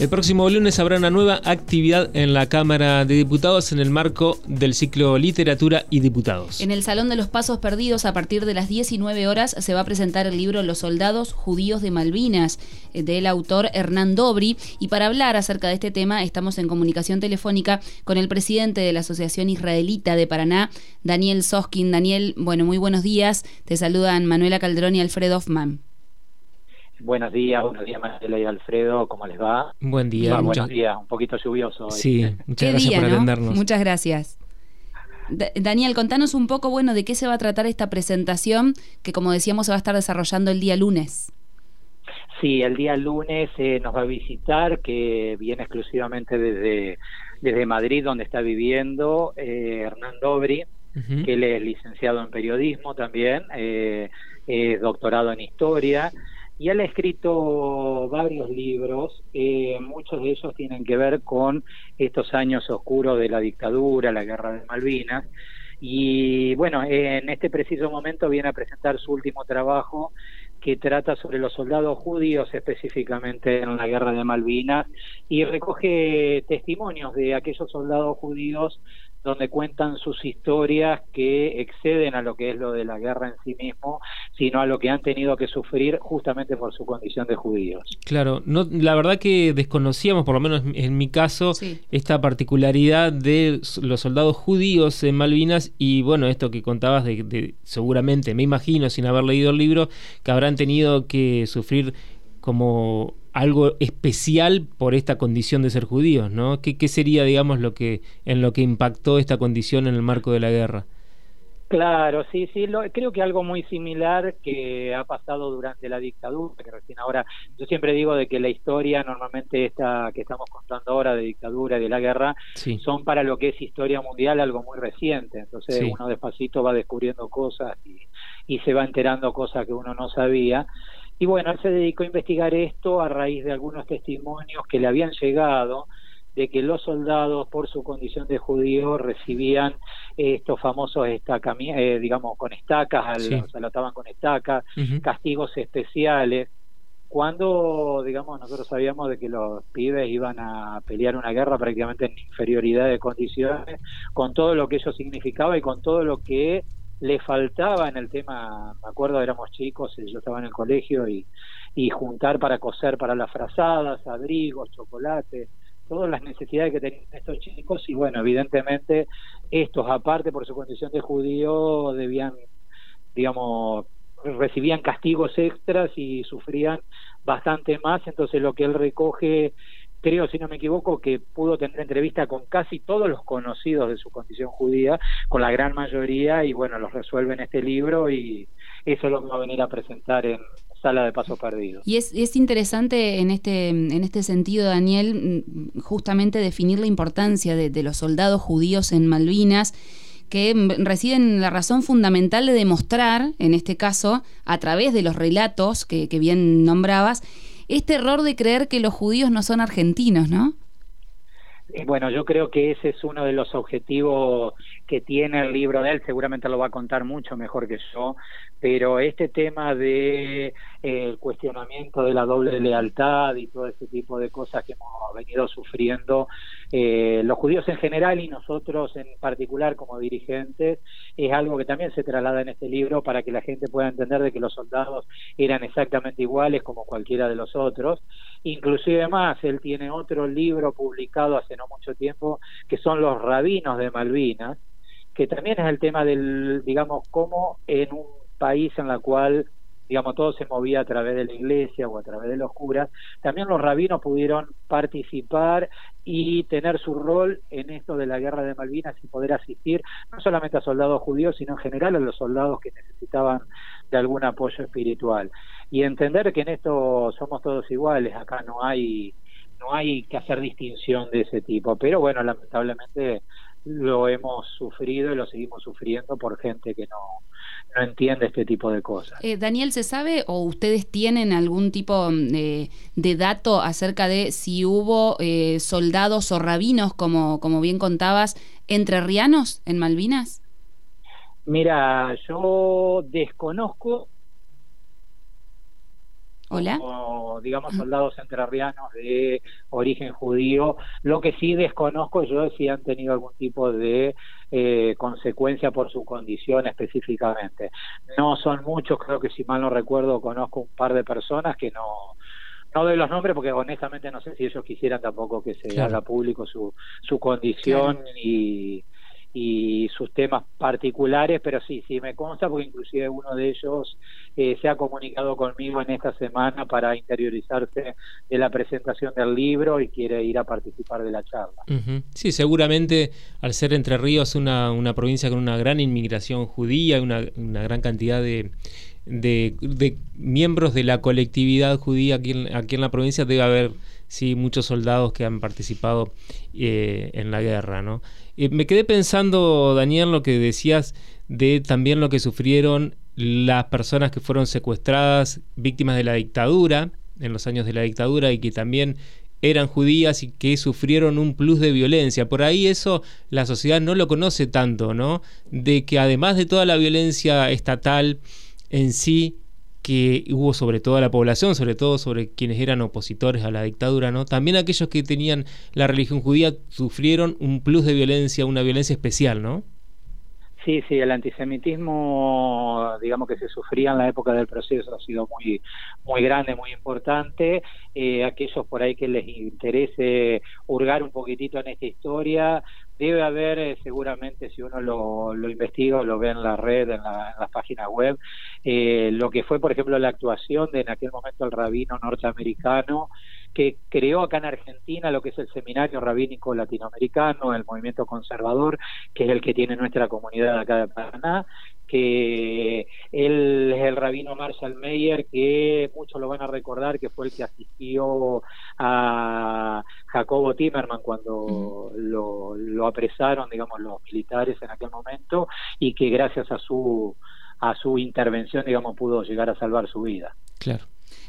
El próximo lunes habrá una nueva actividad en la Cámara de Diputados en el marco del ciclo Literatura y Diputados. En el Salón de los Pasos Perdidos, a partir de las 19 horas, se va a presentar el libro Los soldados judíos de Malvinas, eh, del autor Hernán Dobri. Y para hablar acerca de este tema, estamos en comunicación telefónica con el presidente de la Asociación Israelita de Paraná, Daniel Soskin. Daniel, bueno, muy buenos días. Te saludan Manuela Calderón y Alfredo Hoffman. Buenos días, buenos días Marcela y Alfredo, ¿cómo les va? Buen día. buenos días, un poquito lluvioso. Hoy. Sí, muchas gracias por atendernos. Muchas gracias. Daniel, contanos un poco, bueno, de qué se va a tratar esta presentación que, como decíamos, se va a estar desarrollando el día lunes. Sí, el día lunes eh, nos va a visitar, que viene exclusivamente desde, desde Madrid, donde está viviendo, eh, Hernán Dobri, que él es licenciado en periodismo también, eh, es doctorado en historia y él ha escrito varios libros, eh, muchos de ellos tienen que ver con estos años oscuros de la dictadura, la guerra de Malvinas, y bueno, en este preciso momento viene a presentar su último trabajo que trata sobre los soldados judíos específicamente en la guerra de Malvinas y recoge testimonios de aquellos soldados judíos donde cuentan sus historias que exceden a lo que es lo de la guerra en sí mismo, sino a lo que han tenido que sufrir justamente por su condición de judíos. Claro, no, la verdad que desconocíamos, por lo menos en mi caso, esta particularidad de los soldados judíos en Malvinas y bueno, esto que contabas de, de seguramente, me imagino, sin haber leído el libro, que habrán tenido que sufrir como algo especial por esta condición de ser judíos, ¿no? ¿Qué, sería, digamos, lo que en lo que impactó esta condición en el marco de la guerra? Claro, sí, sí, lo, creo que algo muy similar que ha pasado durante la dictadura, que recién ahora, yo siempre digo de que la historia normalmente esta que estamos contando ahora de dictadura y de la guerra son para lo que es historia mundial algo muy reciente, entonces uno despacito va descubriendo cosas y, y se va enterando cosas que uno no sabía y bueno, él se dedicó a investigar esto a raíz de algunos testimonios que le habían llegado de que los soldados, por su condición de judío, recibían estos famosos estaca, eh, digamos, con estacas, al, se ataban con estacas, castigos especiales. Cuando, digamos, nosotros sabíamos de que los pibes iban a pelear una guerra prácticamente en inferioridad de condiciones, con todo lo que eso significaba y con todo lo que le faltaba en el tema, me acuerdo, éramos chicos, yo estaba en el colegio y, y juntar para coser para las frazadas, abrigos, chocolate, todas las necesidades que tenían estos chicos y bueno, evidentemente estos aparte por su condición de judío debían, digamos, recibían castigos extras y sufrían bastante más, entonces lo que él recoge creo, si no me equivoco, que pudo tener entrevista con casi todos los conocidos de su condición judía, con la gran mayoría, y bueno, los resuelve en este libro y eso es lo que va a venir a presentar en Sala de Paso Perdido. Y es, es interesante en este, en este sentido, Daniel, justamente definir la importancia de, los soldados judíos en Malvinas que residen la razón fundamental de demostrar, en este caso, a través de los relatos que, que bien nombrabas, este error de creer que los judíos no son argentinos, ¿no? Eh, bueno, yo creo que ese es uno de los objetivos que tiene el libro de él, seguramente lo va a contar mucho mejor que yo, pero este tema de eh, el cuestionamiento de la doble lealtad y todo ese tipo de cosas que hemos venido sufriendo eh, los judíos en general y nosotros en particular como dirigentes es algo que también se traslada en este libro para que la gente pueda entender de que los soldados eran exactamente iguales como cualquiera de los otros. Inclusive más él tiene otro libro publicado hace no mucho tiempo que son los rabinos de Malvinas que también es el tema del, digamos, cómo en un país en la cual, digamos, todo se movía a través de la iglesia o a través de los curas, también los rabinos pudieron participar y tener su rol en esto de la guerra de Malvinas y poder asistir no solamente a soldados judíos, sino en general a los soldados que necesitaban de algún apoyo espiritual. Y entender que en esto somos todos iguales, acá no hay no hay que hacer distinción de ese tipo, pero bueno, lamentablemente lo hemos sufrido y lo seguimos sufriendo por gente que no, no entiende este tipo de cosas. Eh, Daniel, ¿se sabe o ustedes tienen algún tipo mm, de, dato acerca de si hubo eh, soldados o rabinos, como, como bien contabas, entrerrianos en Malvinas? Mira, yo desconozco digamos, soldados entrerrianos de origen judío. Lo que sí desconozco yo es si han tenido algún tipo de eh, consecuencia por su condición específicamente. No son muchos, creo que si mal no recuerdo, conozco un par de personas que no no doy los nombres porque honestamente no sé si ellos quisieran tampoco que se haga público su, su condición y sus temas particulares, pero sí, sí me consta porque inclusive uno de ellos eh, se ha comunicado conmigo en esta semana para interiorizarse de la presentación del libro y quiere ir a participar de la charla. Sí, seguramente al ser Entre Ríos una, una provincia con una gran inmigración judía, una, una gran cantidad de, de, miembros de la colectividad judía aquí en, aquí en la provincia, debe haber sí, muchos soldados que han participado eh, en la guerra, ¿no? Eh, me quedé pensando, Daniel, lo que decías de también lo que sufrieron las personas que fueron secuestradas, víctimas de la dictadura, en los años de la dictadura, y que también eran judías y que sufrieron un plus de violencia. Por ahí eso la sociedad no lo conoce tanto, ¿no? De que además de toda la violencia estatal en sí, que hubo sobre toda la población, sobre todo sobre quienes eran opositores a la dictadura, ¿no? También aquellos que tenían la religión judía sufrieron un plus de violencia, una violencia especial, ¿no? Sí, sí, el antisemitismo, digamos que se sufría en la época del proceso, ha sido muy, muy grande, muy importante. Eh, aquellos por ahí que les interese hurgar un poquitito en esta historia, debe haber eh, seguramente, si uno lo, lo, investiga o lo ve en la red, en, la, las páginas web, eh, lo que fue, por ejemplo, la actuación de en aquel momento el rabino norteamericano que creó acá en Argentina lo que es el Seminario Rabínico Latinoamericano, el movimiento conservador, que es el que tiene nuestra comunidad acá de Paraná, que él es el rabino Marshall Meyer, que muchos lo van a recordar, que fue el que asistió a Jacobo Timerman cuando lo, lo apresaron, digamos, los militares en aquel momento, y que gracias a su a su intervención, digamos, pudo llegar a salvar su vida. Claro.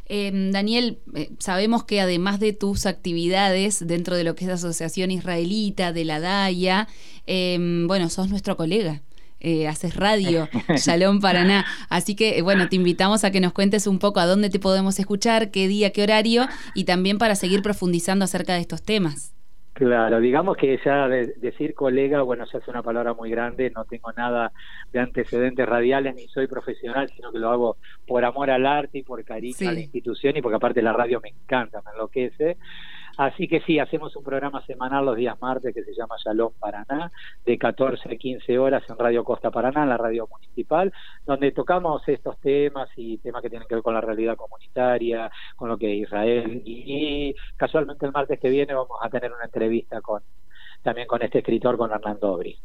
Em, Daniel, eh, sabemos que además de tus actividades dentro de lo que es la Asociación Israelita, de la DAIA, em, bueno, sos nuestro colega. Eh, haces radio, Shalom Paraná. Así que, eh, bueno, te invitamos a que nos cuentes un poco a dónde te podemos escuchar, qué día, qué horario, y también para seguir profundizando acerca de estos temas. Claro, digamos que ya decir colega, bueno, ya es una palabra muy grande, no tengo nada de antecedentes radiales, ni soy profesional, sino que lo hago por amor al arte y por cariño a la institución y porque aparte la radio me encanta, me enloquece. Así que sí, hacemos un programa semanal los días martes que se llama Shalom Paraná, de 14 a 15 horas en Radio Costa Paraná, la radio municipal, donde tocamos estos temas y temas que tienen que ver con la realidad comunitaria, con lo que es Israel. Y, casualmente el martes que viene vamos a tener una entrevista con también con este escritor, con Hernán Dobri.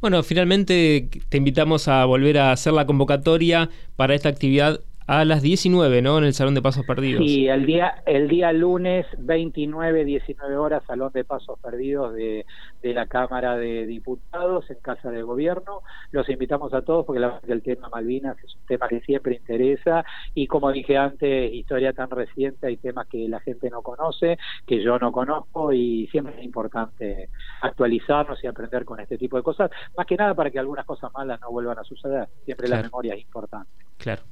Bueno, finalmente te invitamos a volver a hacer la convocatoria para esta actividad a las 19, ¿no? En el Salón de Pasos Perdidos. Sí, el día, el día lunes 29, 19 horas, Salón de Pasos Perdidos de, de la Cámara de Diputados en Casa de Gobierno. Los invitamos a todos porque la verdad que el tema Malvinas es un tema que siempre interesa y como dije antes, historia tan reciente, hay temas que la gente no conoce, que yo no conozco y siempre es importante actualizarnos y aprender con este tipo de cosas, más que nada para que algunas cosas malas no vuelvan a suceder. Siempre la memoria es importante. Claro.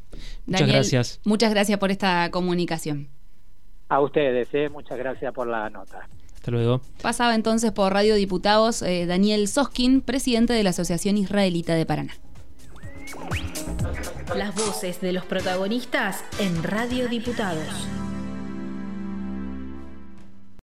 Muchas gracias. Muchas gracias por esta comunicación. A ustedes, eh, muchas gracias por la nota. Hasta luego. Pasaba entonces por Radio Diputados eh, Daniel Soskin, presidente de la Asociación Israelita de Paraná. Las voces de los protagonistas en Radio Diputados.